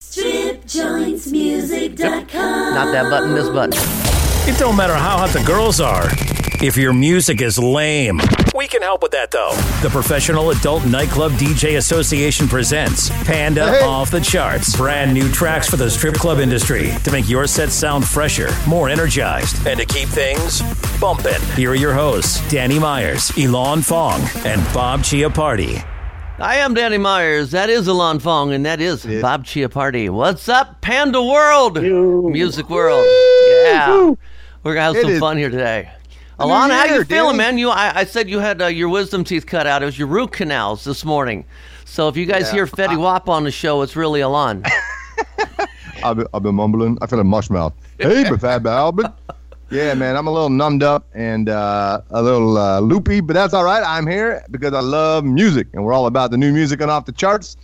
StripJointsmusic.com. Not that button, this button. It don't matter how hot the girls are. If your music is lame, we can help with that though. The Professional Adult Nightclub DJ Association presents Panda Hey. Off the Charts. Brand new tracks for the strip club industry to make your set sound fresher, more energized, and to keep things bumping. Here are your hosts, Danny Meyers, Ilan Fong, and Bob Chiappardi. I am Danny Meyers. That is Ilan Fong, and that is Bob Chiappardi. What's up, Panda World? Music World. Yeah. We're going to have It some is- fun here today. Ilan, how you feeling, Danny. man? You, I, I said you had uh, your wisdom teeth cut out. It was your root canals this morning. So if you guys Yeah. hear Fetty Wap on the show, it's really Ilan. I've been, I've been mumbling. I feel like mush mouth. Hey, Fab Albert. Yeah, man, I'm a little numbed up and uh, a little uh, loopy, but that's all right. I'm here because I love music, and we're all about the new music and off the charts.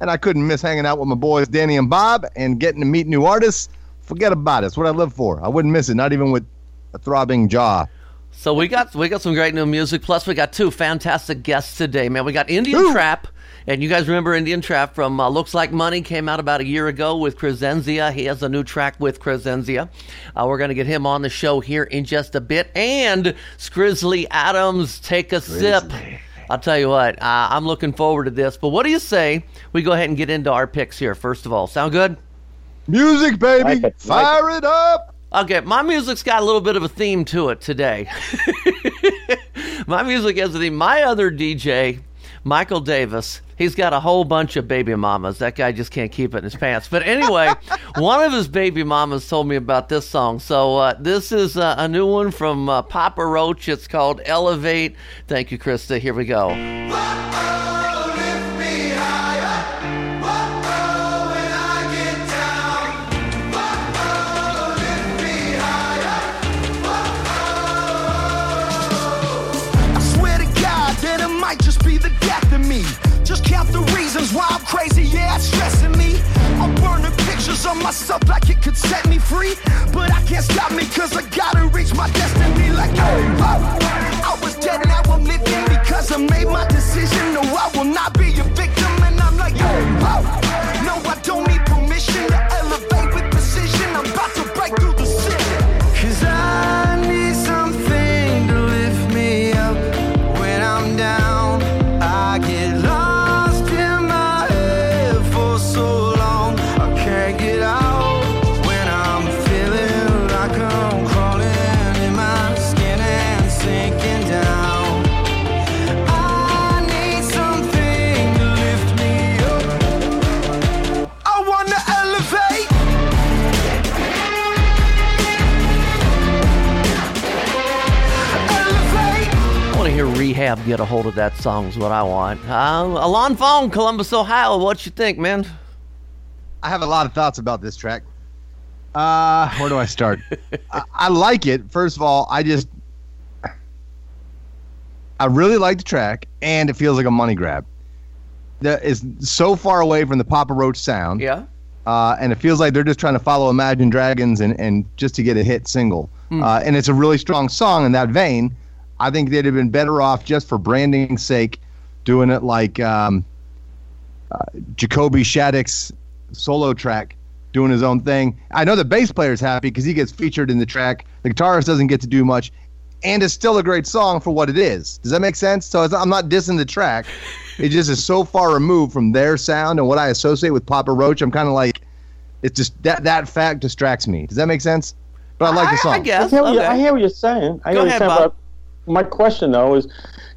And I couldn't miss hanging out with my boys Danny and Bob and getting to meet new artists. Forget about it. It's what I live for. I wouldn't miss it, not even with a throbbing jaw. So we got we got some great new music. Plus, we got two fantastic guests today, man. We got Indian. Trap, and you guys remember Indian Trap from uh, Looks Like Money came out about a year ago with Crescenzia. He has a new track with Crescenzia. Uh, we're gonna get him on the show here in just a bit. And Skrizzly Adams, take a sip. I'll tell you what, uh, I'm looking forward to this. But what do you say we go ahead and get into our picks here? First of all, sound good? Music, baby. Like it, like Fire it up. Okay, my music's got a little bit of a theme to it today. my music has a theme. My other DJ, Michael Davis, he's got a whole bunch of baby mamas. That guy just can't keep it in his pants. But anyway, one of his baby mamas told me about this song. So uh, this is uh, a new one from uh, Papa Roach. It's called Elevate. Thank you, Krista. Here we go. Count the reasons why I'm crazy, yeah, it's stressing me. I'm burning pictures of myself like it could set me free. But I can't stop me cause I gotta reach my destiny. Like, hey, oh, get a hold of that song, is what I want. Uh, Ilan Fong, Columbus, Ohio. What you think, man? I have a lot of thoughts about this track. Uh, where do I start? I, I like it. First of all, I just I really like the track, and it feels like a money grab. That is so far away from the Papa Roach sound, Yeah. uh, and it feels like they're just trying to follow Imagine Dragons and, and just to get a hit single. Uh, and it's a really strong song in that vein. I think they'd have been better off just for branding's sake, doing it like um, uh, Jacoby Shaddix's solo track, doing his own thing. I know the bass player's happy because he gets featured in the track. The guitarist doesn't get to do much. and it's still a great song for what it is. Does that make sense? So it's, I'm not dissing the track. It just is so far removed from their sound and what I associate with Papa Roach. I'm kind of like, it's just that that fact distracts me. Does that make sense? But I like the song. I, guess. I hear, what you, I hear what you're saying. I Go hear what ahead, you're saying, Bob. But my question though is,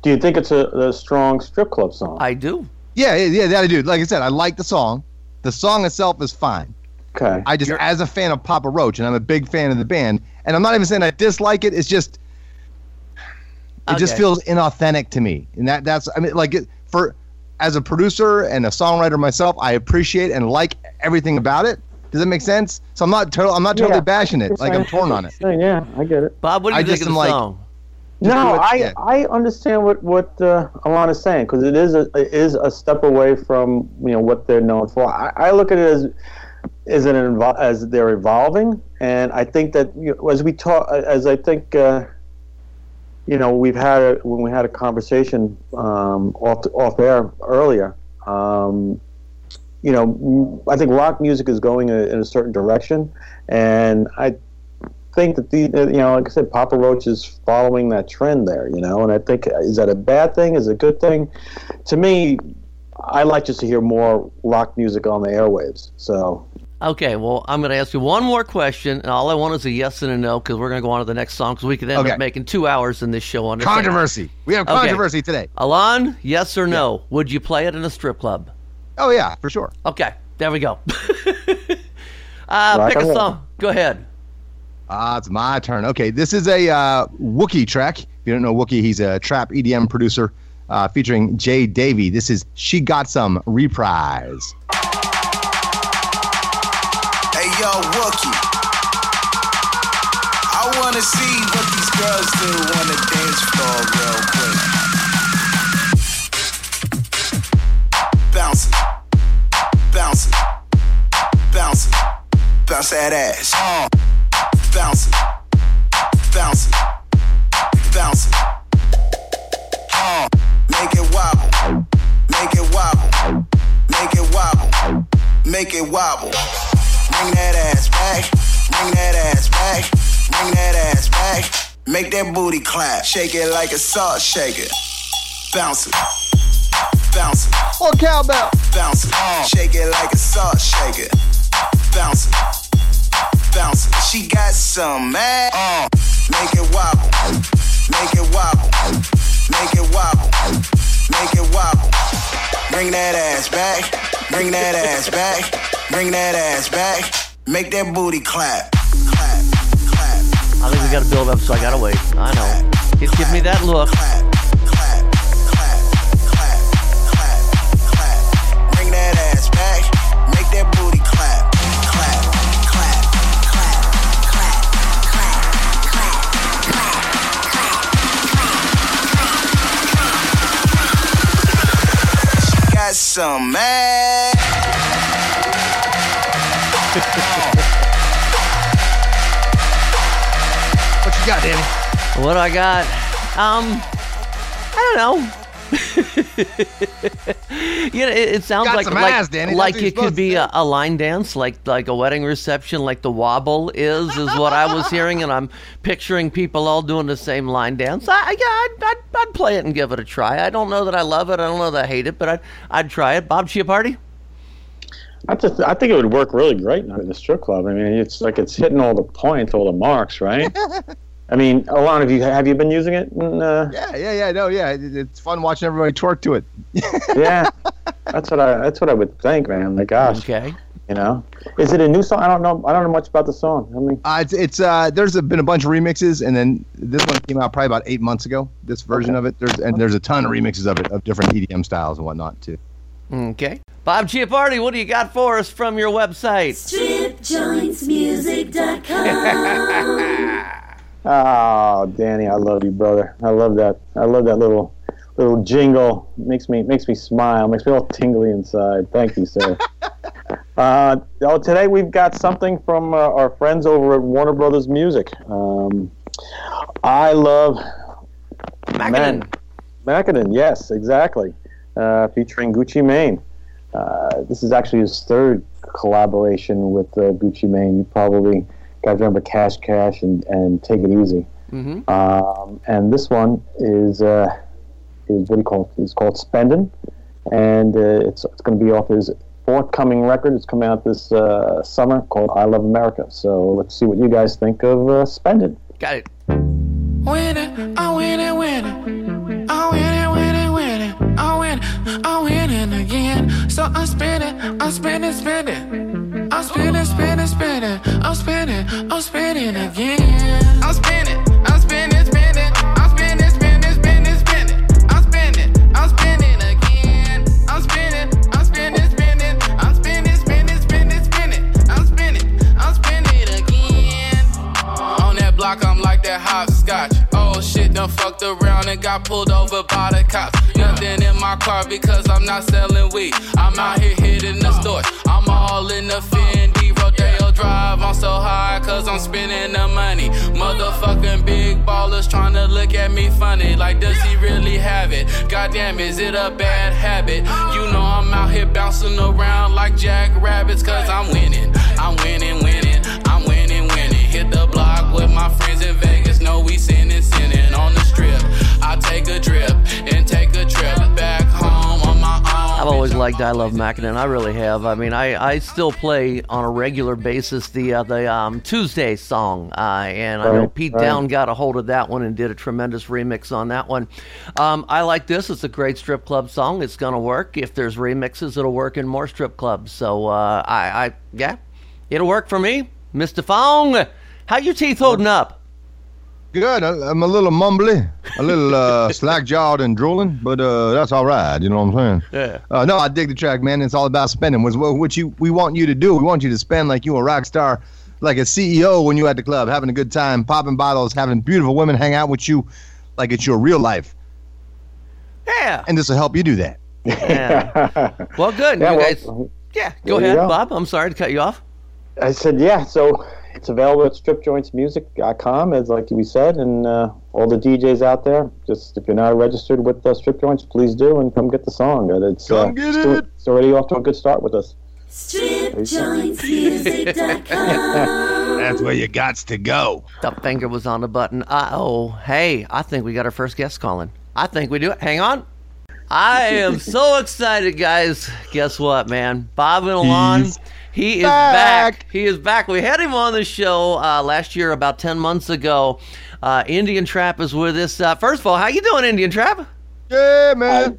do you think it's a, a strong strip club song? I do. Yeah, yeah, yeah, that I do. Like I said, I like the song. The song itself is fine. okay. I just, as a fan of Papa Roach, and I'm a big fan of the band, and I'm not even saying I dislike it. It's just, it just Okay. feels inauthentic to me, and that that's, I mean, like it, for as a producer and a songwriter myself, I appreciate and like everything about it. Does that make sense? So I'm not, to- I'm not totally Yeah. bashing it. Like I'm torn on it. Yeah, I get it. Bob, what do you I think just of the am like- song? No, I. I understand what what uh, Alana's saying because it is a it is a step away from you know what they're known for. I, I look at it as as an evol- as they're evolving, and I think that you know, as we talk, as I think. Uh, you know, we've had a, when we had a conversation um, off off air earlier. Um, you know, I think rock music is going in a, in a certain direction, and I think that the uh, you know, like I said, Papa Roach is following that trend there. You know, and I think is that a bad thing? Is it a good thing? To me, I like just to hear more rock music on the airwaves. So Okay, well, I'm going to ask you one more question, and all I want is a yes and a no because we're going to go on to the next song because we could end Okay. up making two hours in this show on this thing. Controversy. We have Okay. controversy today. Ilan, yes or no? Would you play it in a strip club? Oh yeah, for sure. Okay, there we go. uh, Rock pick a song. Go ahead. Ah, it's my turn. Okay, this is a uh, Wuki track. If you don't know Wuki, he's a trap EDM producer uh, featuring Jay Davy. This is "She Got Some" reprise. Hey yo, Wuki. I wanna see what these girls do on the dance floor real quick. Bouncing, bouncing, bouncing, bounce that ass. Uh, bouncing, bouncing, bouncing. Uh, make it wobble, make it wobble, make it wobble, make it wobble. Bring that ass back, bring that ass back, bring that ass back. Make that booty clap, shake it like a salt shaker. Bounce it, bounce it, Oh, cowbell! bounce it, shake it like a salt shaker. Bounce it, bounce. She got some man. Uh, make it wobble, make it wobble, make it wobble, make it wobble. Bring that ass back, bring that ass back, bring that ass back. Make that booty clap, clap, clap, clap I think we got to build up, so I got to wait. I know. Give, give me that look. clap, clap, clap, clap, clap, clap. Bring that ass back, some man. What you got, Danny? What I got? Um, I don't know. you know, it, it sounds Got like some like, ass, Danny. Like it could be a, a line dance, like like a wedding reception, like the wobble is, is what I was hearing, and I'm picturing people all doing the same line dance. I, I yeah, I'd, I'd, I'd play it and give it a try. I don't know that I love it. I don't know that I hate it, but I'd I'd try it. Bob Chiappardi? I just I think it would work really great in the strip club. I mean, it's like it's hitting all the points, all the marks, right? I mean, Alana, have you have you been using it? in, uh, Yeah, yeah, yeah. No, yeah. It, it's fun watching everybody twerk to it. yeah, that's what I that's what I would think, man. Like, gosh, Okay. you know, is it a new song? I don't know. I don't know much about the song. I mean, Uh, it's it's uh, there's a, been a bunch of remixes, and then this one came out probably about eight months ago. This version of it. There's and there's a ton of remixes of it of different EDM styles and whatnot too. Okay. Bob Chiappardi, what do you got for us from your website? StripJointsMusic.com. oh, Danny, I love you, brother. I love that. I love that little little jingle. Makes me makes me smile. Makes me all tingly inside. Thank you, sir. uh, oh, today we've got something from uh, our friends over at Warner Brothers Music. Um, I love Makonnen. Makonnen, yes, exactly. Uh, featuring Gucci Mane. Uh, this is actually his third collaboration with uh, Gucci Mane. You probably guys remember Cash Cash and, and Take It Easy. Mm-hmm. Um, and this one is uh, is what do you call it? It's called Spendin', and uh, it's it's going to be off his forthcoming record. It's coming out this uh, summer called I Love America. So let's see what you guys think of uh, Spendin'. Got it. Winning, I'm winning, winning. I'm winning, winning, winning. I'm winning, I'm winning again. So I'm spending, I'm spending, spending. I'm spending, spending, spending. I'm spending, I'm spending again. I'm spending, I'm spending, spending. I'm spending, spending, spending, spending. I'm spending, I'm spending again. I'm spending, I'm spending, spending. I'm spending, spending, spending, spending. I'm spending, I'm spending again. On that block, I'm like that hopscotch. Oh shit, done fucked around and got pulled over by the cops. Nothing in my car because I'm not selling weed. I'm out here hitting the stores. I'm all in the Fendi Rodeo Drive. I'm so high cause I'm spending the money. Motherfucking big ballers trying to look at me funny. Like, does he really have it? Goddamn, is it a bad habit? You know I'm out here bouncing around like Jack Rabbits cause I'm winning. I'm winning, winning. I'm winning, winning. Hit the block with my friends in Vegas. Know we sinning, sinning on the take a drip and take a trip back home on my own. I've always liked I Love Makonnen. I really have. I mean, I, I still play on a regular basis the uh, the um, Tuesday song, uh, and I know Pete right. Down got a hold of that one and did a tremendous remix on that one. Um, I like this. It's a great strip club song. It's gonna work. If there's remixes, it'll work in more strip clubs. So uh, I, I yeah, it'll work for me, Mister Fong. How your teeth holding up? Good. I, I'm a little mumbly, a little uh, slack jawed and drooling, but uh, that's all right. You know what I'm saying? Yeah. Uh, no, I dig the track, man. It's all about spending. Was what what you we want you to do. We want you to spend like you a rock star, like a CEO when you at the club, having a good time, popping bottles, having beautiful women hang out with you, like it's your real life. Yeah. And this will help you do that. yeah. Well, good. Yeah, you well, guys. Yeah. Go there you ahead, go. Bob. I'm sorry to cut you off. I said, yeah. So it's available at stripjointsmusic.com, as like we said, and uh, all the DJs out there. Just if you're not registered with uh, Strip Joints, please do and come get the song. It's Come uh, get it's, doing- it. it's already off to a good start with us. StripJointsMusic.com. That's where you got to go. The finger was on the button. Uh oh. Hey, I think we got our first guest calling. I think we do it. Hang on. I am so excited, guys. Guess what, man? Bob and Ilan, He's he is back. back. He is back. We had him on the show uh, last year, about 10 months ago. Uh, Indian Trap is with us. Uh, first of all, how you doing, Indian Trap? Yeah, man.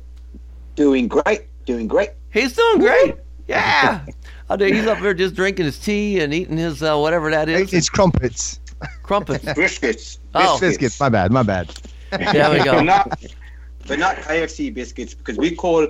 Doing great, doing great. He's doing great. Yeah. I know he's up there just drinking his tea and eating his uh, whatever that is. It's crumpets. Crumpets. Biscuits. Oh. Biscuits. My bad. My bad. There we But go. not, but not KFC biscuits because we call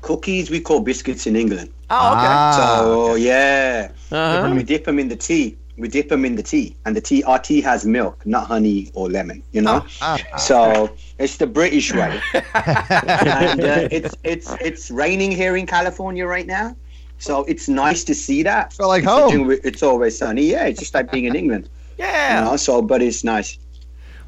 cookies, we call biscuits in England. Oh, okay. Ah, so yeah, Uh-huh. we dip them in the tea. We dip them in the tea, and the tea, our tea has milk, not honey or lemon. You know, ah. so it's the British way. and uh, it's it's it's raining here in California right now, so it's nice to see that. Felt like home. It's always sunny. Yeah, it's just like being in England. Yeah. You know, so but it's nice.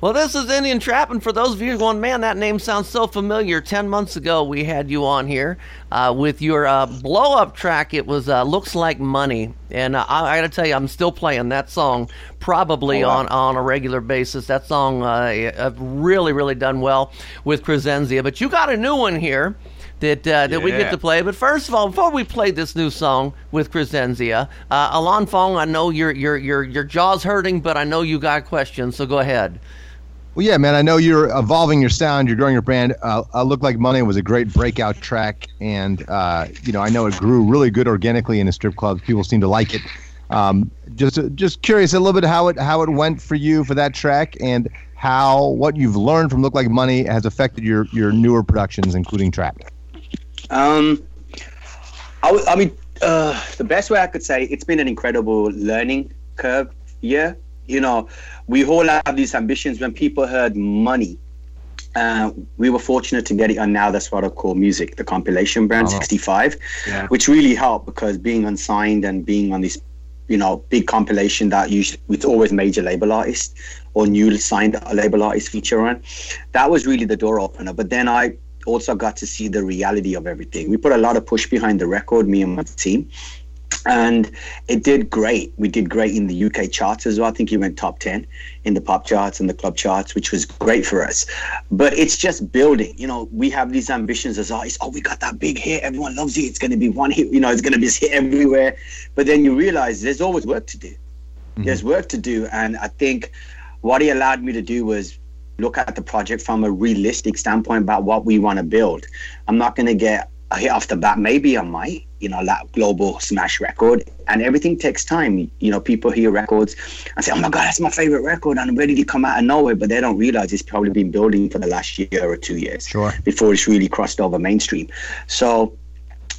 Well, this is Indian Trap, and for those of you going, man, that name sounds so familiar. Ten months ago, we had you on here uh, with your uh, blow-up track. It was uh, "Looks Like Money," and uh, I, I got to tell you, I'm still playing that song probably Oh, wow. on on a regular basis. That song uh, uh, really, really done well with Crescenzia. But you got a new one here. That, uh, that we get to play, but first of all, before we play this new song with Crescenzia, uh, Ilan Fong, I know your your your your jaw's hurting, but I know you got questions, so go ahead. Well, yeah, man. I know you're evolving your sound. You're growing your brand. Uh, uh, Look like Money was a great breakout track, and uh, you know I know it grew really good organically in the strip clubs. People seem to like it. Um, just just curious a little bit how it how it went for you for that track, and how what you've learned from Look Like Money has affected your your newer productions, including trap. Um, I, w- I mean, uh, the best way I could say it's been an incredible learning curve year. You know, we all have these ambitions. When people heard money, uh, we were fortunate to get it on now. That's what I call music, the compilation brand Oh. 65, which really helped because being unsigned and being on this, you know, big compilation that usually with always major label artists or newly signed label artists feature on, that was really the door opener. But then I also got to see the reality of everything. We put a lot of push behind the record, me and my team. And it did great. We did great in the UK charts as well. I think he went top 10 in the pop charts and the club charts, which was great for us. But it's just building. You know, we have these ambitions as artists. Oh, we got that big hit. Everyone loves it. It's going to be one hit. You know, it's going to be hit everywhere. But then you realize there's always work to do. Mm-hmm. There's work to do. And I think what he allowed me to do was look at the project from a realistic standpoint about what we want to build. I'm not going to get a hit off the bat. Maybe I might, you know, that global smash record. And everything takes time. You know, people hear records and say, oh my God, that's my favorite record. And I'm ready to come out of nowhere. But they don't realize it's probably been building for the last year or two years sure. before it's really crossed over mainstream. So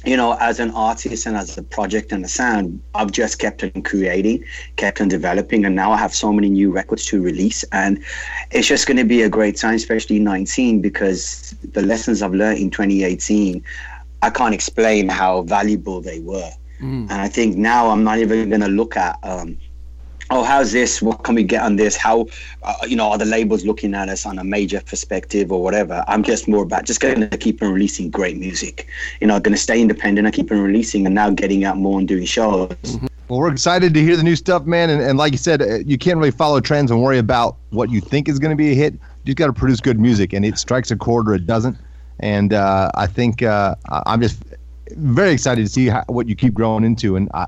you know, as an artist and as a project and a sound, I've just kept on creating, kept on developing, and now I have so many new records to release. And it's just going to be a great time, especially 19, because the lessons I've learned in 2018, I can't explain how valuable they were. Mm. And I think now I'm not even going to look at um, oh, how's this? What can we get on this? How, uh, you know, are the labels looking at us on a major perspective or whatever? I'm just more about just going to keep on releasing great music. You know, going to stay independent and keep on releasing and now getting out more and doing shows. Mm-hmm. Well, we're excited to hear the new stuff, man. And, and like you said, uh, you can't really follow trends and worry about what you think is going to be a hit. You just got to produce good music, and it strikes a chord or it doesn't. And uh, I think uh, I'm just very excited to see how, what you keep growing into. And I,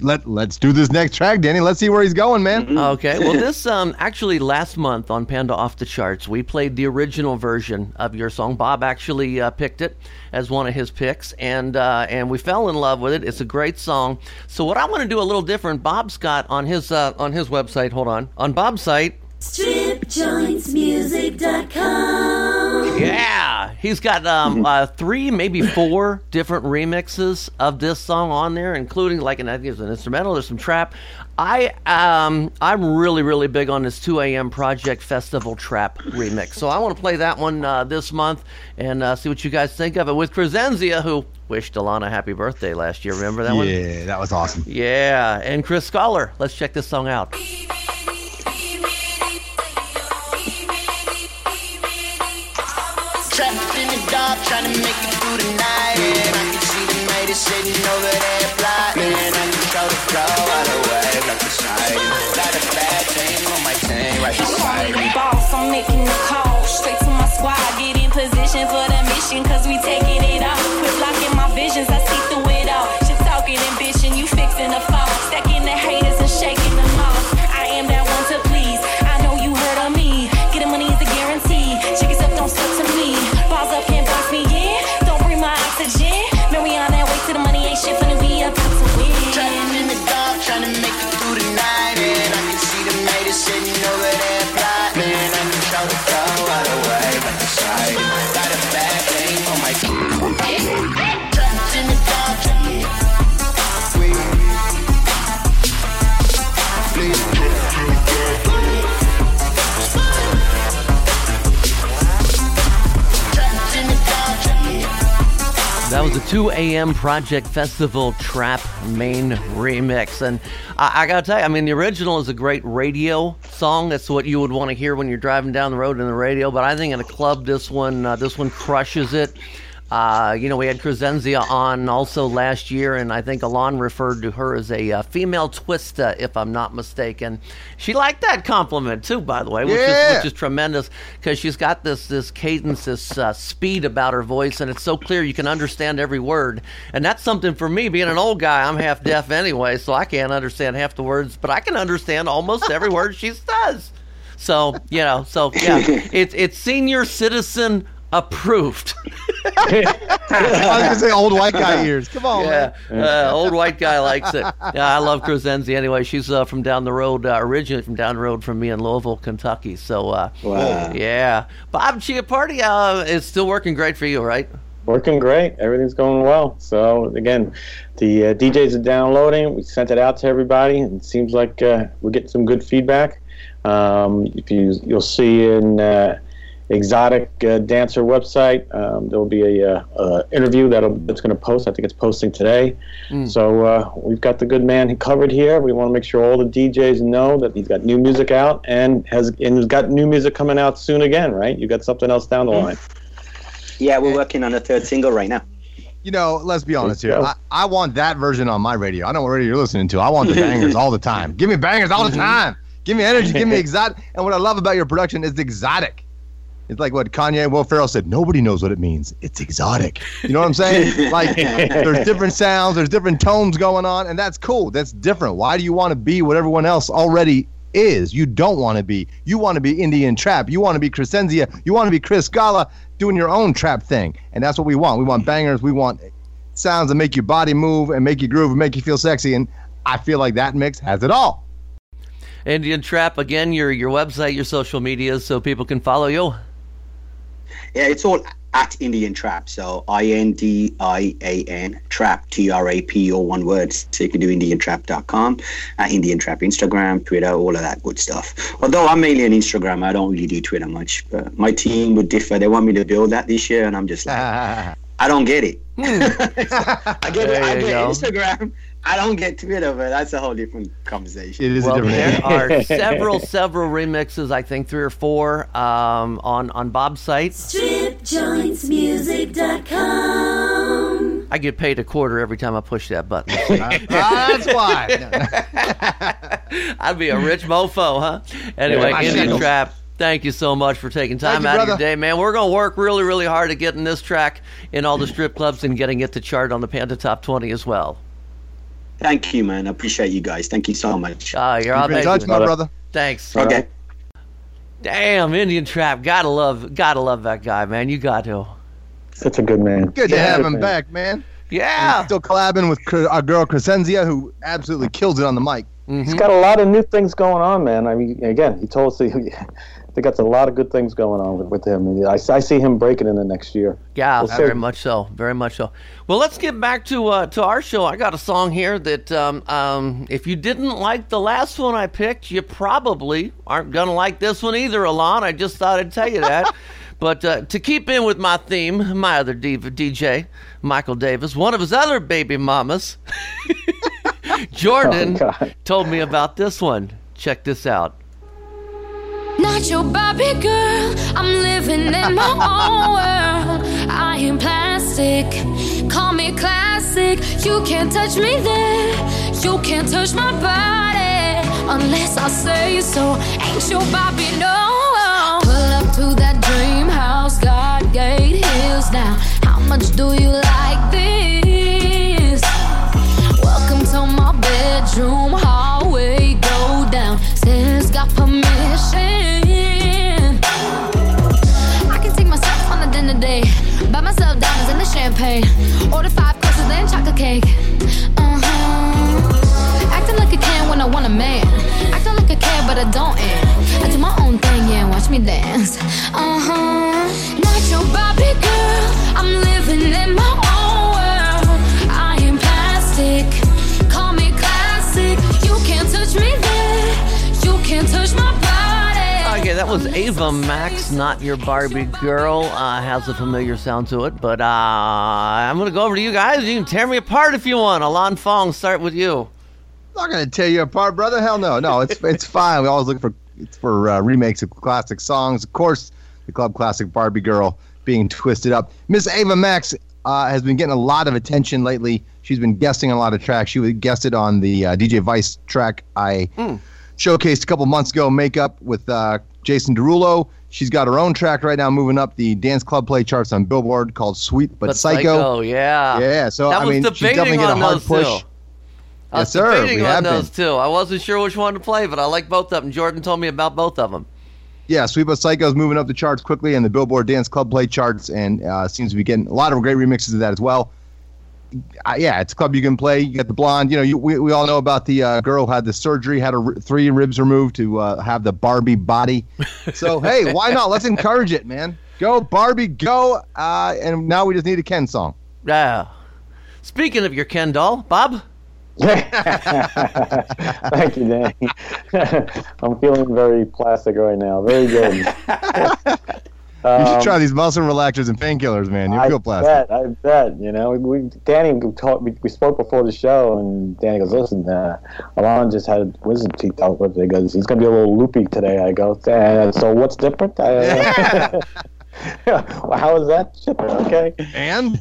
let let's do this next track, Danny. Let's see where he's going, man. Mm-hmm. Okay. Well, this um actually last month on Panda Off the Charts, we played the original version of your song. Bob actually uh, picked it as one of his picks, and uh, and we fell in love with it. It's a great song. So what I want to do a little different. Bob's got on his uh, on his website. Hold on, on Bob's site. StripJointsMusic.com. Yeah, he's got um, uh, three, maybe four different remixes of this song on there, including like an I think it's an instrumental. There's some trap. I um, I'm really really big on this 2 a.m. Project Festival Trap remix, so I want to play that one uh, this month and uh, see what you guys think of it with Crescenzia, who wished Alana happy birthday last year. Remember that yeah, one? Yeah, that was awesome. Yeah, and Chris Scholar. Let's check this song out. I can see the night is sitting over there plotting. I control the flow all the way like. Got a bad thing on my me. Boss, I'm making the call straight to my squad. Get in position for the mission, cause we taking it off. Quit blocking my visions, I see through 2 a.m. Project Festival Trap main remix. And I, I, gotta tell you, I mean, the original is a great radio song. That's what you would want to hear when you're driving down the road in the radio. But I think in a club, this one, uh, this one crushes it. Uh, you know, we had Crescenzia on also last year, and I think Ilan referred to her as a uh, female twista, if I'm not mistaken. She liked that compliment too, by the way, which, Yeah. is, which is tremendous because she's got this this cadence, this uh, speed about her voice, and it's so clear you can understand every word. And that's something for me, being an old guy. I'm half deaf anyway, so I can't understand half the words, but I can understand almost every word she says. So you know, so yeah, it's it's senior citizen approved. I was gonna say old white guy ears. Come on, yeah, man. uh, old white guy likes it. Yeah, I love Crescenzi anyway. She's uh, from down the road, uh, originally from down the road from me in Louisville, Kentucky. So, uh, Wow. yeah, Bob Chiappardi uh, is still working great for you, right? Working great. Everything's going well. So again, the uh, DJs are downloading. We sent it out to everybody, and it seems like uh, we're getting some good feedback. Um, if you you'll see in uh, Exotic uh, Dancer website, um, there will be a, uh, interview that'll that's going to post. I think it's posting today. So uh, we've got the good man covered here. We want to make sure all the DJs know that he's got new music out and has and has got new music coming out soon again. Right? You got something else down the line. Yeah, we're working on a third single right now. You know, let's be honest here. I, I want that version on my radio. I don't know what radio you're listening to. I want the bangers all the time. Give me bangers all the time. Give me energy. Give me exotic. And what I love about your production is exotic. It's like what Kanye and Will Ferrell said. Nobody knows what it means. It's exotic. You know what I'm saying? like there's different sounds, there's different tones going on, and that's cool. That's different. Why do you want to be what everyone else already is? You don't want to be. You want to be Indian trap. You want to be Crescenzia. You want to be Chris Gala doing your own trap thing, and that's what we want. We want bangers. We want sounds that make your body move and make you groove and make you feel sexy. And I feel like that mix has it all. Indian Trap, again, your your website, your social medias, so people can follow you. Yeah, it's all at Indian Trap. So I N D I A N Trap T R A P all one word. So you can do IndianTrap.com, at Indian Trap Instagram, Twitter, all of that good stuff. Although I'm mainly on Instagram, I don't really do Twitter much. But my team would differ. They want me to build that this year, and I'm just like, I don't get it. Hmm. I get, There I get. Instagram. I don't get Twitter, but that's a whole different conversation. It is well, a different there are several, several remixes. I think three or four um, on on Bob's site. StripJointsMusic.com. I get paid a quarter every time I push that button. That's why. I'd be a rich mofo, huh? Anyway, Yeah, Indian shekels. Trap. Thank you so much for taking time you, out of your day, man. We're gonna work really, really hard at getting this track in all the strip clubs and getting it to chart on the Panda Top 20 as well. Thank you, man. I appreciate you guys. Thank you so much. Ah, you're all Keep touch, my brother. Thanks. Okay. Damn, Indian Trap. Gotta love, gotta love that guy, man. You got to. Such a good man. Good to Yeah. have him back, man. Yeah. Still collabing with Cre- our girl Crescenzia, who absolutely kills it on the mic. He's got a lot of new things going on, man. I mean, again, he told us he, they got a lot of good things going on with, with him. I, I see him breaking in the next year. Yeah, We'll very much so. Very much so. Well, let's get back to uh, to our show. I got a song here that um, um, if you didn't like the last one I picked, you probably aren't gonna like this one either, Ilan. I just thought I'd tell you that. but uh, to keep in with my theme, my other diva, DJ Michael Davis, one of his other baby mamas, Jordan, Oh, told me about this one. Check this out. Not your Barbie girl. I'm living in my own world. I am plastic. Call me classic. You can't touch me there. You can't touch my body unless I say so. Ain't your Barbie no. Pull up to that dream house, God gate hills now. How much do you like Ava Max, not your Barbie girl. Uh, has a familiar sound to it, but uh, I'm gonna go over to you guys. You can tear me apart if you want. Ilan Fong, start with you. I'm not gonna tear you apart, brother. Hell no, no. It's it's fine. We always look for it's for uh, remakes of classic songs. Of course, the club classic Barbie Girl being twisted up. Miss Ava Max uh, has been getting a lot of attention lately. She's been guesting a lot of tracks. She was guested on the uh, DJ Vice track I showcased a couple months ago. Makeup with uh, Jason Derulo. She's got her own track right now, moving up the dance club play charts on Billboard called "Sweet But, Psycho." yeah. Yeah, so that I mean, she's definitely get a hard push. Two. I was Yes, sir. debating We on been. those two. I wasn't sure which one to play, but I like both of them. Jordan told me about both of them. Yeah, Sweet But Psycho is moving up the charts quickly and the Billboard Dance Club Play charts, and uh, seems to be getting a lot of great remixes of that as well. Uh, yeah, it's a club you can play. You get the blonde. You know, you, we, we all know about the uh, girl who had the surgery, had her three ribs removed to uh, have the Barbie body. So hey, why not? Let's encourage it, man. Go Barbie, go! Uh, and now we just need a Ken song. Yeah. Speaking of your Ken doll, Bob. Thank you, Danny. I'm feeling very plastic right now. Very good. You Um, should try these muscle relaxers and painkillers, man. You I feel plastic. bet, I bet. You know, we, Danny talked, we, we spoke before the show, and Danny goes, "Listen, uh, Ilan just had wisdom teeth out with it. He goes, he's gonna be a little loopy today." I go, "Uh, "So what's different?" I, uh, well, how is that different? Okay. And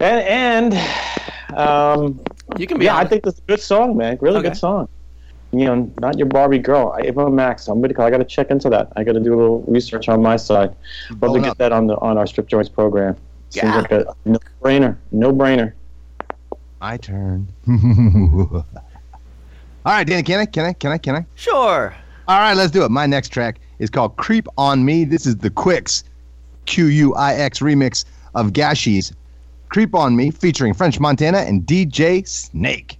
And and um, you can be. Yeah, I think this is a good song, man. Really Okay. good song. You know, not your Barbie girl, If I Ava Max. Somebody, I got to check into that. I got to do a little research on my side. Love to get that on the on our strip joints program. Seems Yeah. like a no brainer. No brainer. My turn. All right, Danny, can I? Can I? Can I? Can I? Sure. All right, let's do it. My next track is called Creep on Me. This is the Quicks, Q U I X remix of Gashi's Creep on Me featuring French Montana and DJ Snake.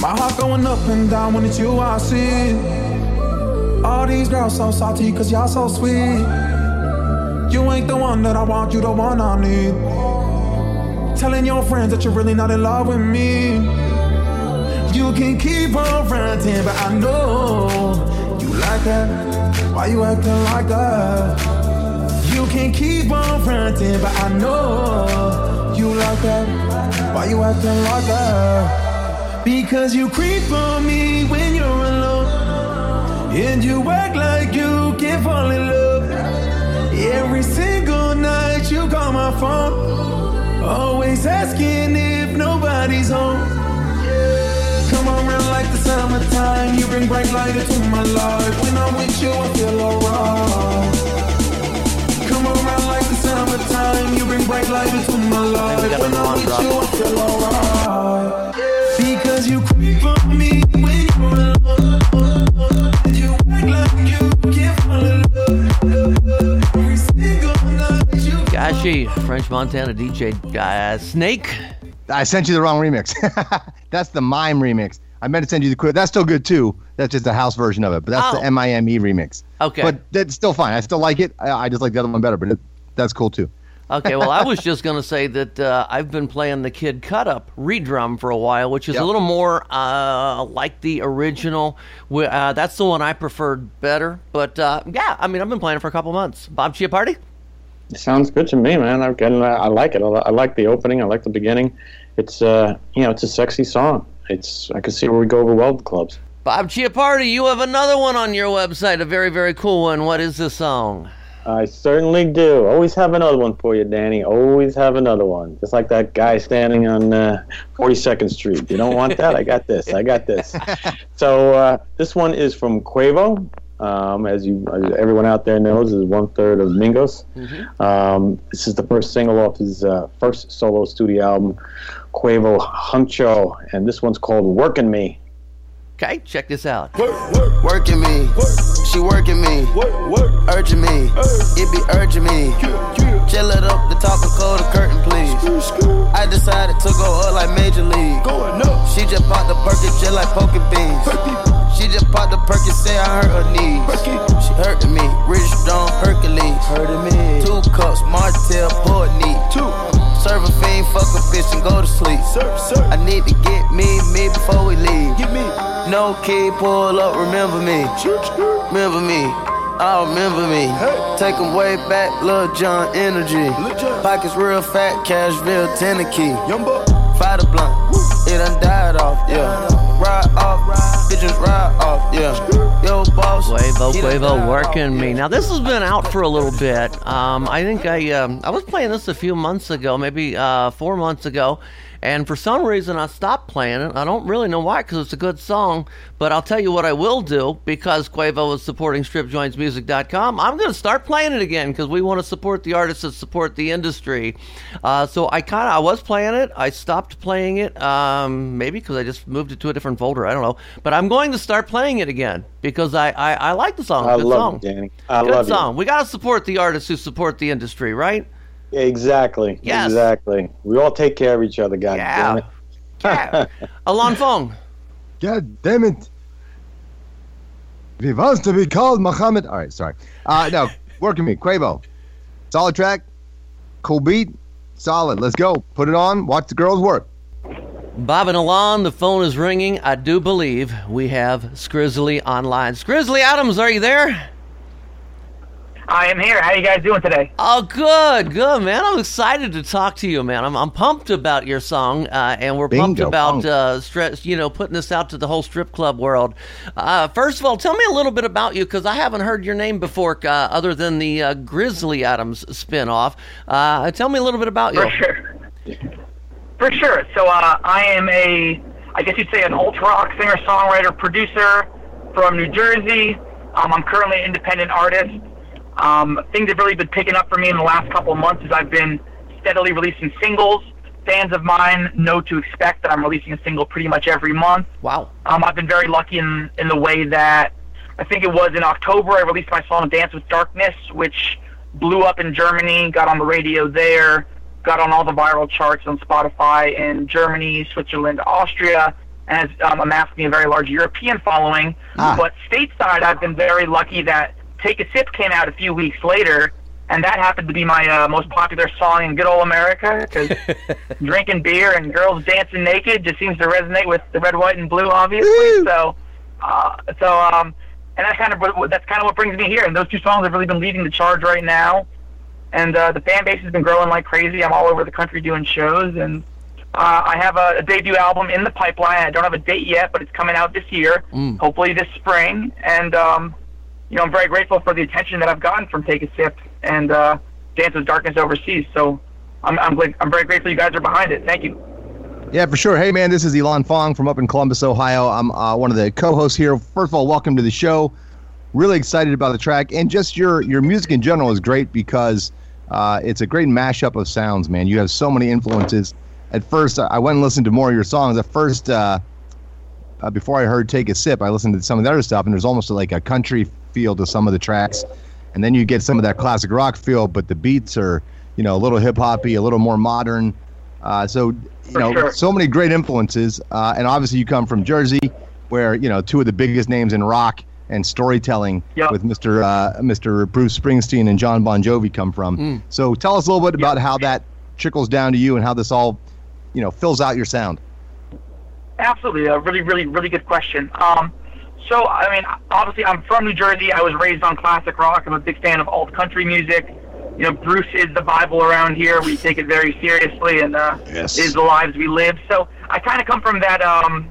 My heart going up and down when it's you I see. All these girls so salty cause y'all so sweet. You ain't the one that I want, you the one I need. Telling your friends that you're really not in love with me. You can keep on fronting, but I know you like that. Why you acting like that? You can keep on fronting, but I know you like that. Why you acting like that? Because you creep on me when you're alone. And you act like you can fall in love. Every single night you call my phone. Always asking if nobody's home. Come around like the summertime. You bring bright light into my life. When I'm with you, I feel alright. Come around like the summertime. You bring bright light into my life. When I'm with you, I feel alright. Because you creep on me when you're alone. And you act like you can't fall in love. Every single night you Gashi, French Montana DJ uh, Snake. I sent you the wrong remix. that's the Mime remix. I meant to send you the quick. That's still good too. That's just a house version of it, but that's Oh. the M I M E remix. Okay. But that's still fine. I still like it. I, I just like the other one better, but it, that's cool too. Okay, well, I was just going to say that uh, I've been playing the Kid Cut Up redrum for a while, which is Yep. a little more uh, like the original. Uh, that's the one I preferred better. But uh, yeah, I mean, I've been playing it for a couple months. Bob Chiappardi? Sounds good to me, man. I'm getting. I like it. I, like the opening. I like the beginning. It's uh, you know, it's a sexy song. It's. I can see where we go over well with clubs. Bob Chiappardi, you have another one on your website, a very, very cool one. What is this song? I certainly do. Always have another one for you, Danny. Always have another one. Just like that guy standing on uh, 42nd Street. You don't want that? I got this. I got this. So uh, this one is from Quavo. Um, as you, as everyone out there knows, is one third of Migos. Um, this is the first single off his uh, first solo studio album, Quavo Huncho, and this one's called "Working Me." Okay, check this out. Working me, she working me, urging me, it be urging me. Chill it up, the top and close the curtain, please. I decided to go up like Major League. She just popped the Perkins just like poking beans. She just popped the Perkins, say I hurt her knees. She hurting me, rich strong Hercules. Hurting me. Two cups, Martell, port neat. Two. Serve a fiend, fuck a bitch and go to sleep. I need to get me, me before we leave. Get me. No key, pull up, remember me. Remember me. I remember me. Take 'em way back, Lil Jon energy. Pockets real fat, cash real Tennessee. Fire the blunt, it done died off, yeah. Ride off, bitches ride off, yeah. Yo, boss. Quavo, Quavo, working me. Now this has been out for a little bit. Um, I think I um, I was playing this a few months ago, maybe uh, four months ago, and for some reason I stopped playing it. I don't really know why, because it's a good song. But I'll tell you what I will do because Quavo is supporting StripJointsMusic.com. I'm going to start playing it again because we want to support the artists that support the industry. Uh, so I kind of I was playing it. I stopped playing it, um, maybe because I just moved it to a different folder. I don't know. But I'm going to start playing it again because I I, I like the song. I Good love song. it, Danny. I Good love song. We got to support the artists who support the industry, right? Exactly. Yes. Exactly. We all take care of each other, God Yeah. damn it. Yeah. Ilan Fong. God damn it. If he wants to be called Muhammad. All right, sorry. Uh, no, working me. Quavo. Solid track. Cool beat. Solid. Let's go. Put it on. Watch the girls work. Bob and Ilan, the phone is ringing. I do believe we have Skrizzly online. Skrizzly Adams, are you there? I am here. How you guys doing today? Oh, good, good, man. I'm excited to talk to you, man. I'm, I'm pumped about your song, uh, and we're pumped about punk. uh, stress, you know, putting this out to the whole strip club world. Uh, first of all, tell me a little bit about you because I haven't heard your name before, uh, other than the uh, Grizzly Adams spinoff. Uh, tell me a little bit about you. For sure. For sure. So uh, I am a, I guess you'd say, an alt rock singer, songwriter, producer from New Jersey. Um, I'm currently an independent artist. Um, things have really been picking up for me in the last couple of months as I've been steadily releasing singles. Fans of mine know to expect that I'm releasing a single pretty much every month. Wow. Um, I've been very lucky in in the way that I think it was in October I released my song "Dance with Darkness," which blew up in Germany, got on the radio there, got on all the viral charts on Spotify in Germany, Switzerland, Austria, and has um, amassed me a very large European following. Ah. But stateside, I've been very lucky that "Take a Sip" came out a few weeks later. And that happened to be my uh, most popular song in good old America because drinking beer and girls dancing naked just seems to resonate with the red, white, and blue, obviously. So, uh, so um, and that's kind of what, that's kind of what brings me here. And those two songs have really been leading the charge right now. And uh, the fan base has been growing like crazy. I'm all over the country doing shows, and uh, I have a, a debut album in the pipeline. I don't have a date yet, but it's coming out this year, Mm. hopefully this spring. And um, you know, I'm very grateful for the attention that I've gotten from Take a Sip and uh, Dance with Darkness Overseas. So I'm I'm, I'm very grateful you guys are behind it. Thank you. Yeah, for sure. Hey, man, this is Ilan Fong from up in Columbus, Ohio. I'm uh, one of the co-hosts here. First of all, welcome to the show. Really excited about the track, and just your your music in general is great because uh, it's a great mashup of sounds, man. You have so many influences. At first, I went and listened to more of your songs. At first, uh, uh, before I heard "Take a Sip," I listened to some of the other stuff, and there's almost like a country feel to some of the tracks, and then you get some of that classic rock feel, but the beats are, you know, a little hip hoppy, a little more modern. Uh, so, you For know, sure. so many great influences, uh, and obviously you come from Jersey, where you know two of the biggest names in rock and storytelling Yep. with Mr. Uh, Mr. Bruce Springsteen and Jon Bon Jovi come from. Mm. So, tell us a little bit about how that trickles down to you and how this all, you know, fills out your sound. Absolutely, a really, really, really good question. Um, so, I mean, obviously, I'm from New Jersey. I was raised on classic rock. I'm a big fan of alt country music. You know, Bruce is the Bible around here. We take it very seriously, and uh, Yes. is the lives we live. So, I kind of come from that um,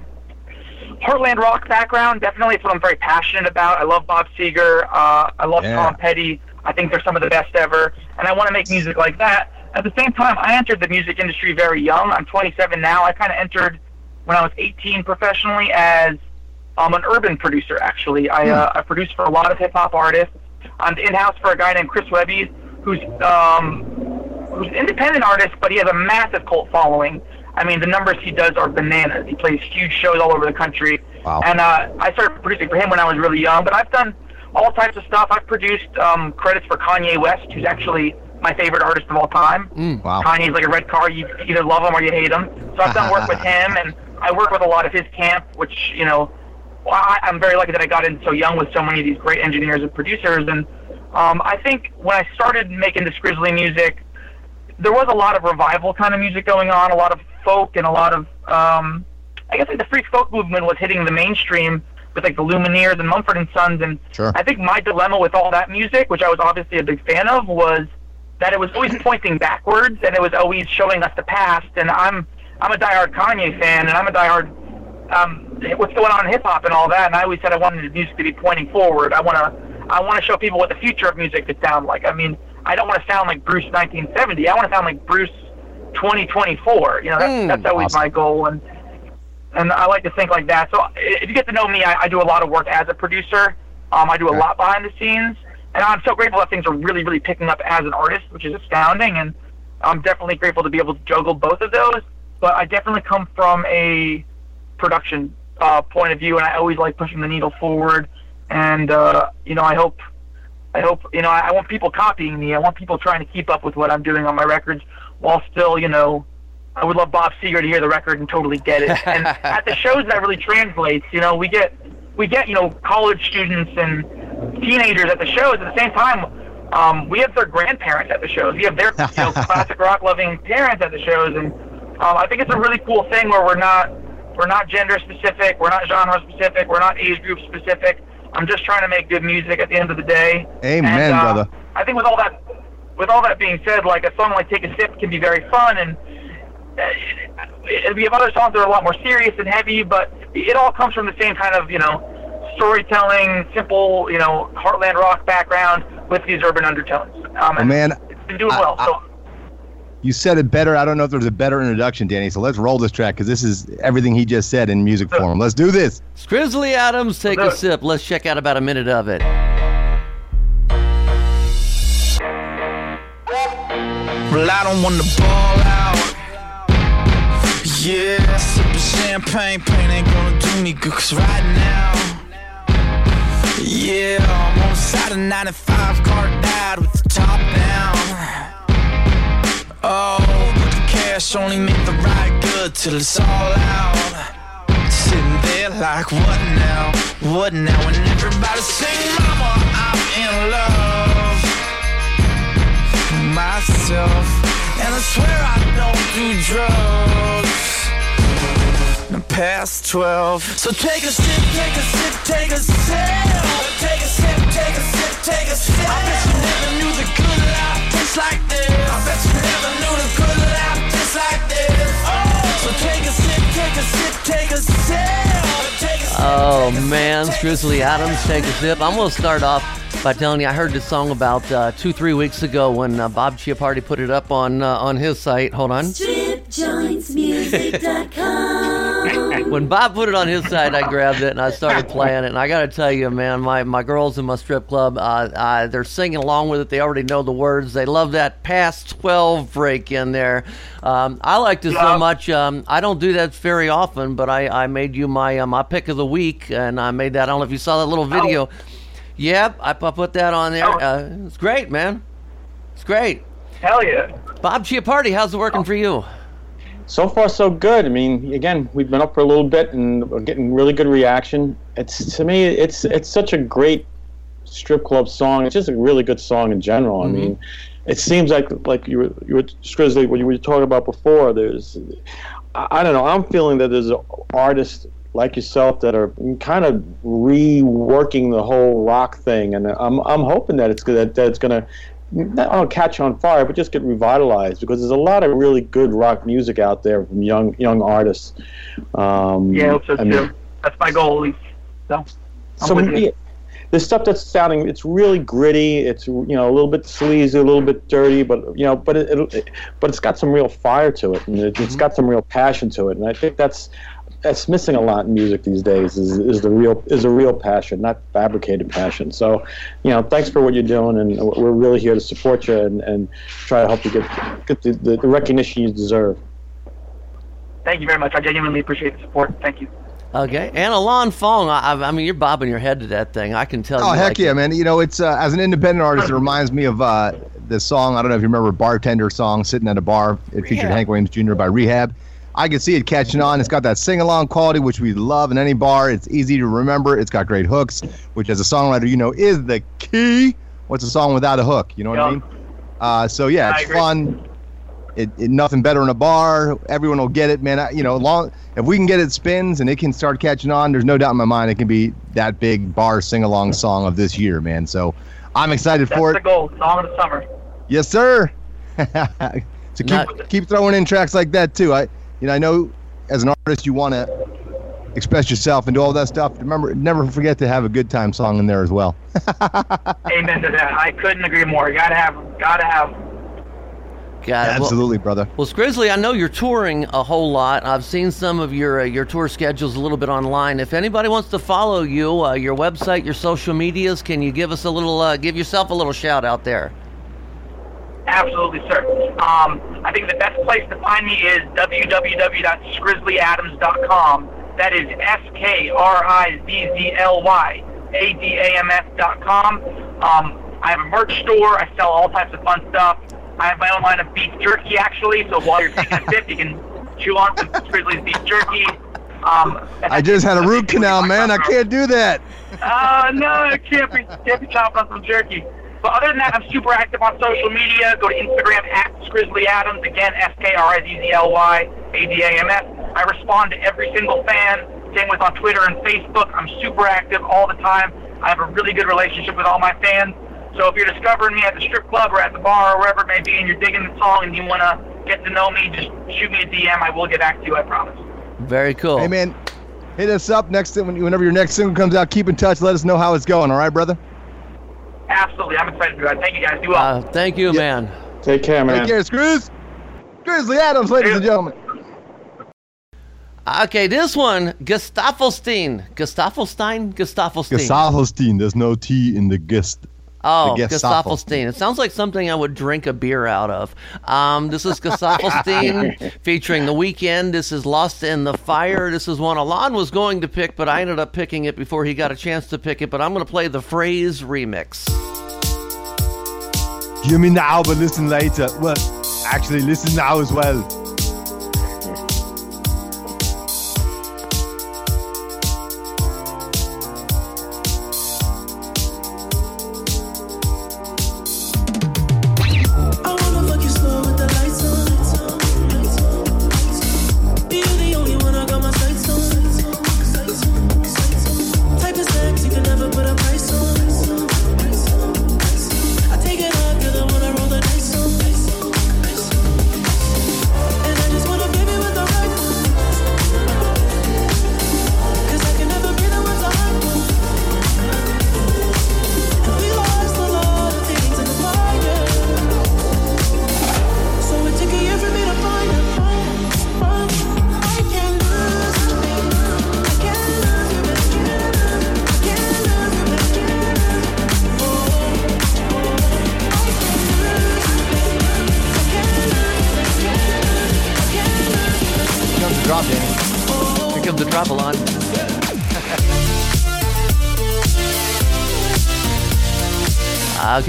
Heartland rock background. Definitely, it's what I'm very passionate about. I love Bob Seger. Uh, I love Yeah. Tom Petty. I think they're some of the best ever, and I want to make music like that. At the same time, I entered the music industry very young. I'm 27 now. I kind of entered when I was 18 professionally as um, an urban producer. Actually, I, uh, I produced for a lot of hip hop artists. I'm in house for a guy named Chris Webby, who's um, who's an independent artist, but he has a massive cult following. I mean, the numbers he does are bananas. He plays huge shows all over the country. Wow. And uh, I started producing for him when I was really young, but I've done all types of stuff. I've produced um, credits for Kanye West, who's actually my favorite artist of all time. Mm. Wow. Kanye's like a red car. You either love him or you hate him. So I've done work with him, and I work with a lot of his camp, which you know, well, I, I'm very lucky that I got in so young with so many of these great engineers and producers. And um, I think when I started making this Skrizzly music, there was a lot of revival kind of music going on, a lot of folk, and a lot of um, I guess like the freak folk movement was hitting the mainstream with like the Lumineers and Mumford and Sons. And Sure. I think my dilemma with all that music, which I was obviously a big fan of, was that it was always pointing backwards and it was always showing us the past. And I'm I'm a diehard Kanye fan, and I'm a diehard um, what's going on in hip hop and all that. And I always said I wanted the music to be pointing forward. I want to I want to show people what the future of music could sound like. I mean, I don't want to sound like Bruce 1970. I want to sound like Bruce 2024. You know, that's, Mm, that's always awesome. my goal. And and I like to think like that. So if you get to know me, I, I do a lot of work as a producer. Um, I do a lot behind the scenes, and I'm so grateful that things are really, really picking up as an artist, which is astounding. And I'm definitely grateful to be able to juggle both of those. But I definitely come from a production uh, point of view, and I always like pushing the needle forward. And uh, you know, I hope, I hope, you know, I, I want people copying me. I want people trying to keep up with what I'm doing on my records, while still, you know, I would love Bob Seger to hear the record and totally get it. And at the shows, that really translates. You know, we get we get you know college students and teenagers at the shows. At the same time, um, we have their grandparents at the shows. We have their you know, classic rock loving parents at the shows, and um, I think it's a really cool thing where we're not we're not gender specific, we're not genre specific, we're not age group specific. I'm just trying to make good music at the end of the day. Amen, And, uh, brother. I think with all that, with all that being said, like a song like "Take a Sip" can be very fun, and uh, we have other songs that are a lot more serious and heavy, but it all comes from the same kind of you know storytelling, simple you know heartland rock background with these urban undertones. Um, Oh, man, it's been doing I- well. so You said it better. I don't know if there's a better introduction, Danny. So let's roll this track because this is everything he just said in music form. Let's do this. Skrizzly Adams, take a sip. Let's check out about a minute of it. Well, I don't wanna ball out. Yeah, sipping champagne, pain ain't gonna do me good. Cause right now, yeah, I'm on the side of 95 car died with the top down. Oh, but the cash only make the ride good till it's all out. Sitting there like, what now? What now? And everybody sing, Mama, I'm in love myself. And I swear I don't do drugs. Past 12. So take a sip, take a sip, take a sip. Take a sip, take a sip, take a sip. I bet you never knew the good life tastes like this. I bet you never knew the good life tastes like this. Oh, so take a sip, take a sip, take a sip. Take a sip. Oh man, Skrizzly Adams, take a sip. I'm gonna start off by telling you I heard this song about uh, two, three weeks ago when uh, Bob Chiappardi put it up on uh, on his site. Hold on. StripJointsMusic.com. when Bob put it on his side, I grabbed it and I started playing it. And I got to tell you, man, my, my girls in my strip club, uh, uh, they're singing along with it. They already know the words. They love that past 12 break in there. Um, I liked it so much. Um, I don't do that very often, but I, I made you my uh, my pick of the week, and I made that. I don't know if you saw that little video. Yep, I, I put that on there. Uh, it's great, man. It's great. Hell yeah. Bob Chiappardi, how's it working for you? So far, so good. I mean, again, we've been up for a little bit and we're getting really good reaction. It's to me, it's it's such a great strip club song. It's just a really good song in general. I mm-hmm. mean, it seems like like you were you were Skrizzly what you were talking about before. There's, I, I don't know. I'm feeling that there's artists like yourself that are kind of reworking the whole rock thing, and I'm I'm hoping that it's that, that it's gonna not oh, catch on fire, but just get revitalized because there's a lot of really good rock music out there from young young artists. Um, Yeah, I hope so I too. mean, That's my goal, at least. So, I'm so yeah, there's stuff that's sounding it's really gritty. It's you know a little bit sleazy, a little bit dirty, but you know, but it, it but it's got some real fire to it, and it, it's got some real passion to it, and I think that's that's missing a lot in music these days is, is the real is a real passion, not fabricated passion. So, you know, thanks for what you're doing, and we're really here to support you and, and try to help you get get the, the, the recognition you deserve. Thank you very much. I genuinely appreciate the support. Thank you. Okay, and Ilan Fong. I, I mean, you're bobbing your head to that thing. I can tell. Oh you heck like yeah, it. man! You know, it's uh, as an independent artist, it reminds me of uh, this song. I don't know if you remember bartender song, sitting at a bar. It featured Hank Williams Jr. by Rehab. I can see it catching on. It's got that sing along quality, which we love in any bar. It's easy to remember. It's got great hooks, which as a songwriter, you know, is the key. What's a song without a hook? You know what I mean? Uh, so yeah, it's fun. It, it nothing better in a bar. Everyone will get it, man. I, you know, long if we can get it spins and it can start catching on, there's no doubt in my mind it can be that big bar sing along song of this year, man. So I'm excited That's for the it. goal. Song of the summer. Yes, sir. so keep Not- keep throwing in tracks like that too. I you know I know as an artist you want to express yourself and do all that stuff. Remember, never forget to have a good time song in there as well. Amen to that. I couldn't agree more. Gotta have, Gotta have. Got it. Well- Absolutely, brother. Well, Skrizzly, I know you're touring a whole lot. I've seen some of your uh, your tour schedules a little bit online. If anybody wants to follow you, uh, your website, your social medias, can you give us a little, uh, give yourself a little shout out there? Absolutely, sir. Um, I think the best place to find me is www.skrizzlyadams.com. That is S K R I Z Z L Y A D A M S dot com. Um, I have a merch store. I sell all types of fun stuff. I have my own line of beef jerky, actually. So while you're taking a sip, you can chew on some Skrizzly's beef jerky. Um, I just had a root canal, man. I can't do that. Oh no, it can't be can't be chopping on some jerky. But other than that, I'm super active on social media. Go to Instagram at Skrizzly Adams. Again, S K R I Z Z L Y A D A M S. I respond to every single fan. Same with on Twitter and Facebook. I'm super active all the time. I have a really good relationship with all my fans. So if you're discovering me at the strip club or at the bar or wherever it may be, and you're digging the song and you want to get to know me, just shoot me a DM. I will get back to you. I promise. Very cool. Hey, man, hit us up next time whenever your next single comes out. Keep in touch. Let us know how it's going. All right, brother. Absolutely, I'm excited to do that. Thank you guys. Do well. Uh, thank you, man. Take care, man. Take care, Screws. Skrizzly Adams, ladies and gentlemen. Okay, this one, Gustaffelstein. Gustaffelstein? Gustaffelstein. Gesaffelstein. There's no T in the gist. Oh. Gustaffelstein. It sounds like something I would drink a beer out of. Um, this is Gustaffelstein featuring The Weeknd. This is Lost in the Fire. This is one Ilan was going to pick, but I ended up picking it before he got a chance to pick it. But I'm going to play the Phrase remix. Give me now, but listen later. Well, actually, listen now as well.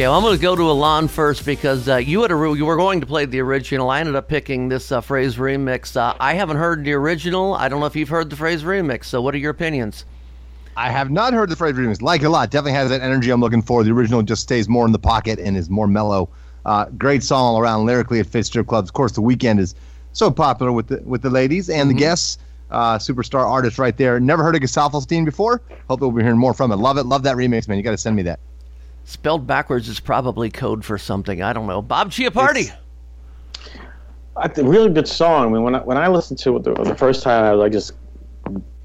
Okay, well, I'm going to go to Ilan first because uh, you had a you were going to play the original. I ended up picking this uh, phrase remix. Uh, I haven't heard the original. I don't know if you've heard the phrase remix. So, what are your opinions? I have not heard the phrase remix. Like it a lot. Definitely has that energy I'm looking for. The original just stays more in the pocket and is more mellow. Uh, great song all around. Lyrically, it fits strip clubs. Of course, the Weeknd is so popular with the with the ladies and the guests. Uh, superstar artist right there. Never heard of Gesaffelstein before. Hope we'll be hearing more from it. Love it. Love that remix, man. You got to send me that. Spelled backwards is probably code for something. I don't know. Bob Chiappardi. I think really good song. I mean, when I, when I listened to it the, the first time, I, I just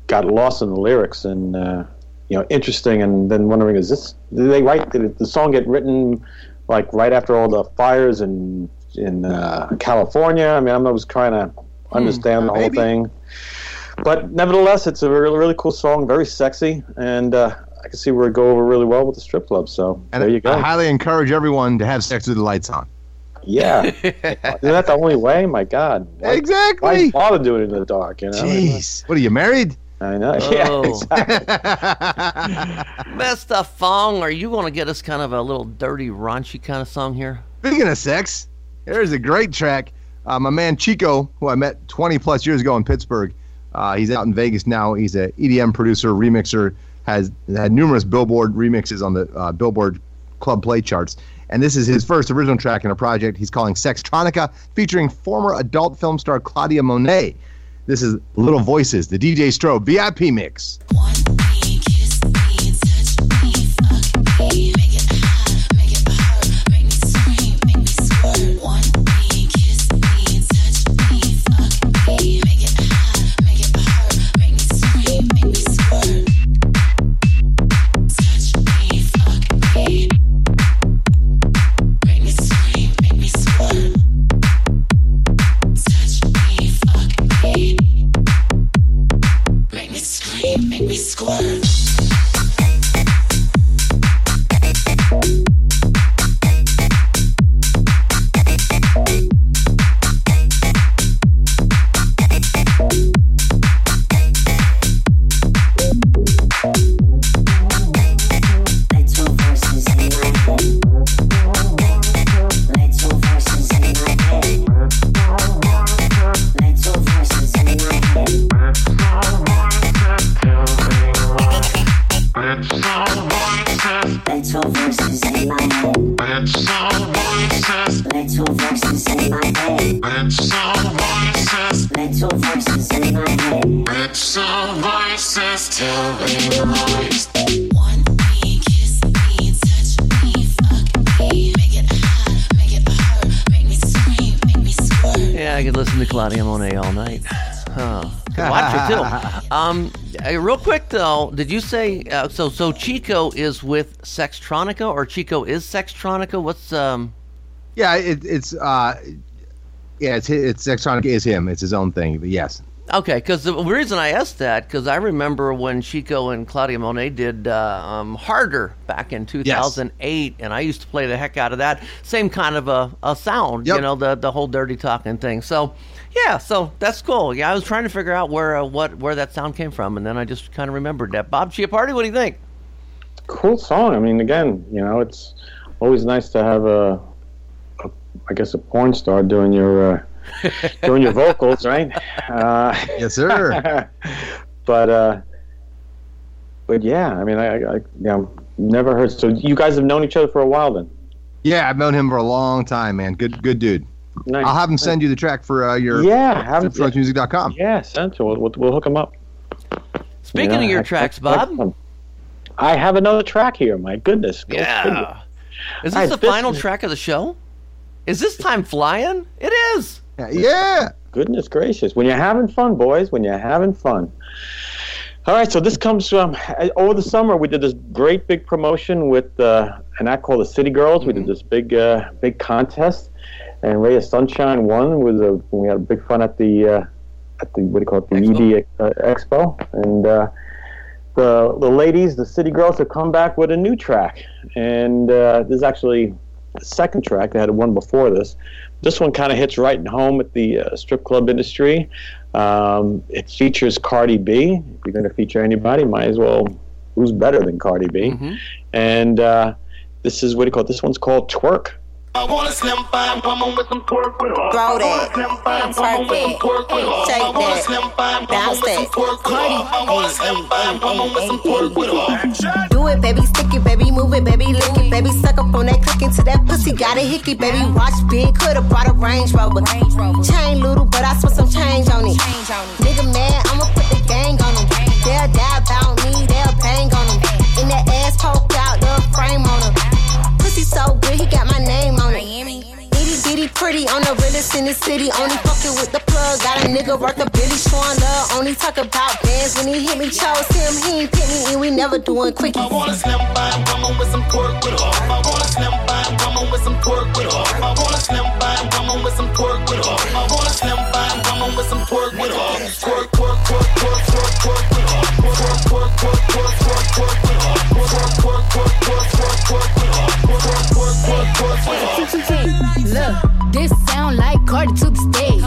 got lost in the lyrics and uh, you know interesting, and then wondering is this did they write did the song get written like right after all the fires in in uh, California? I mean, I'm, was trying to understand the whole maybe. thing, but nevertheless, it's a really really cool song, very sexy, and uh, I can see where it go over really well with the strip club. So And there you go. I highly encourage everyone to have sex with the lights on. Yeah, isn't that the only way? My God, Why- Exactly. Why bother doing it in the dark? You know. Jeez. What are you married? I know. Yeah, Oh. exactly. Mr. Fong, are you going to get us kind of a little dirty, raunchy kind of song here? Speaking of sex, there's a great track. Uh, my man Chico, who I met 20 plus years ago in Pittsburgh, uh, he's out in Vegas now. He's a EDM producer, remixer, has had numerous Billboard remixes on the uh, Billboard Club Play charts. And this is his first original track in a project he's calling Sextronica, featuring former adult film star Claudia Monet. This is Little Voices, the DJ Strobe VIP mix. Make did you say uh, so? So Chico is with Sextronica, or Chico is Sextronica? What's um? Yeah, it, it's uh, yeah, it's it's Sextronica is him. It's his own thing. But yes, Okay, because the reason I asked that, because I remember when Chico and Claudia Monet did uh, um, Harder back in 2008, and I used to play the heck out of that. Same kind of a, a sound, you know, the the whole dirty talking thing. So, yeah, so that's cool. Yeah, I was trying to figure out where uh, what where that sound came from, and then I just kind of remembered that. Bob Chiappardi, what do you think? cool song. I mean, again, you know, it's always nice to have a, a I guess, a porn star doing your uh, doing your vocals, right? Uh, yes, sir. but uh, but yeah, I mean, I, I yeah, never heard. So you guys have known each other for a while, then? yeah, I've known him for a long time, man. Good good dude. Nice. I'll have him send you the track for uh, your Yeah, have him- music.com. Yeah, send to we'll, we'll, we'll hook him up. Speaking Yeah, of your I- tracks, I- Bob. I have another track here. My goodness. Go figure. Yeah. Is All this right, the final is- track of the show? Is this time flying? It is. Yeah. Goodness gracious. When you're having fun, boys, when you're having fun. All right, so this comes from over the summer. We did this great big promotion with uh, an act called the City Girls. We did this big, uh, big contest, and Ray of Sunshine won. Was a we had a big fun at the uh, at the what do you call it the ED uh, Expo, and uh, the the ladies, the City Girls, have come back with a new track, and uh, this is actually the second track. They had one before this. This one kind of hits right home at the uh, strip club industry. Um, it features Cardi B. If you're going to feature anybody, might as well. Who's better than Cardi B? And uh, this is what do you call it? This one's called Twerk. I want a slim fine woman with some pork with her. Throw that. I want a slim fine woman with some pork with her. Shake I want a that. slim fine woman Bounce with that. pork with her. I want a slim fine woman with some pork with her. Do it, baby, stick it, baby, move it, baby, lick it, baby, suck up on that click into that pussy, got a hickey, baby, watch big, coulda brought a Range Rover. Chain little, but I spent some change on it. Nigga mad, I'ma put the gang on him. They'll die about me, they'll bang on him. In that ass poked out, the frame on him. Pussy so good, he got my pretty on the realest in the city. Only fucking with the plug. Got a nigga worth a Billy showing love. Only talk about bands when he hit me. Chose him, he ain't pick me, and we never doing quickie. I want a slim fine woman with some pork with her. I want a slim fine woman with some pork with her. I want a slim fine woman with some pork with her. I want a slim fine woman with some pork with her. Twerk, twerk, twerk, twerk, twerk, twerk with her. Twerk, twerk, twerk, twerk, twerk, twerk with her. Look, this sound like Cardi to the stage.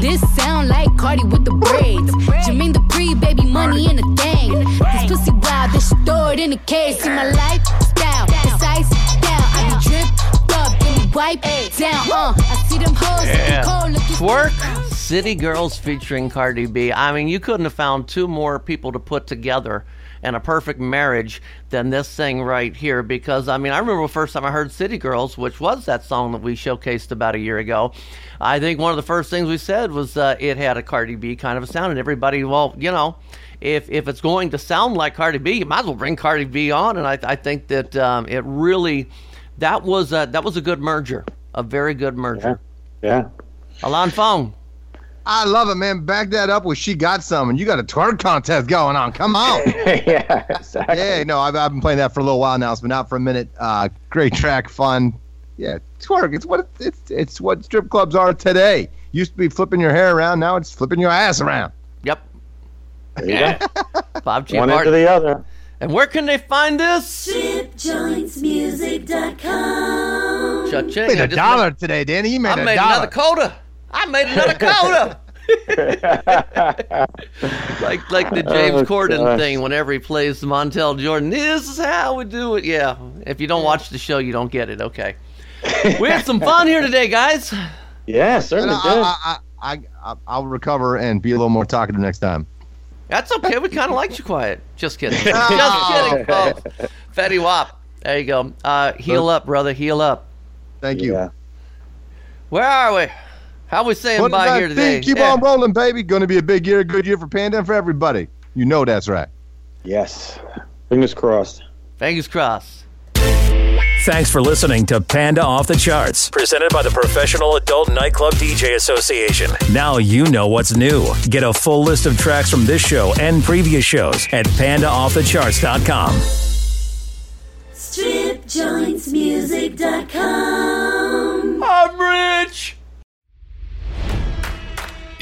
This sound like Cardi with the braids. Jermaine the pre baby money in a thing. This pussy wild, this shit stored in a cage. See my lifestyle, it's ice down. I be dripped up, then we wipe down. Uh, I see them hoes Yeah. looking cold, looking Twerk City Girls featuring Cardi B. I mean, you couldn't have found two more people to put together in a perfect marriage than this thing right here because I mean, I remember the first time I heard City Girls, which was that song that we showcased about a year ago. I think one of the first things we said was uh, it had a Cardi B kind of a sound and everybody, well, you know, if if it's going to sound like Cardi B, you might as well bring Cardi B on and I, I think that um, it really that was a, that was a good merger, a very good merger. Yeah. Ilan Fong. I love it, man. Back that up with She Got Some, and you got a twerk contest going on. Come on. yeah, exactly. Yeah, no, I've, I've been playing that for a little while now. It's been out for a minute. Uh, great track, fun. Yeah, twerk. It's what it's it's what strip clubs are today. Used to be flipping your hair around. Now it's flipping your ass around. Yep. There you go. Bob G. One Martin. into the other. And where can they find this? StripJointsMusic.com. Cha-ching. Made I a just dollar today, Danny. You made I a made dollar. another coda. I made another coda. like like the James Oh, Corden gosh. thing whenever he plays Montel Jordan. This is how we do it. Yeah. If you don't watch the show, you don't get it. Okay. We had some fun here today, guys. Yeah, certainly I, did. I, I, I, I, I'll recover and be a little more talkative next time. That's okay. We kind of liked you quiet. Just kidding. Just kidding, folks. Fetty Wap. There you go. Uh, heal up, brother. Heal up. Thank you. Yeah. Where are we? How we saying What did bye I here today? think? Keep Yeah. on rolling, baby. Going to be a big year, a good year for Panda and for everybody. You know that's right. Yes. Fingers crossed. Fingers crossed. Thanks for listening to Panda Off the Charts, presented by the Professional Adult Nightclub DJ Association. Now you know what's new. Get a full list of tracks from this show and previous shows at pandaoffthecharts.com. StripJointsMusic.com. I'm rich.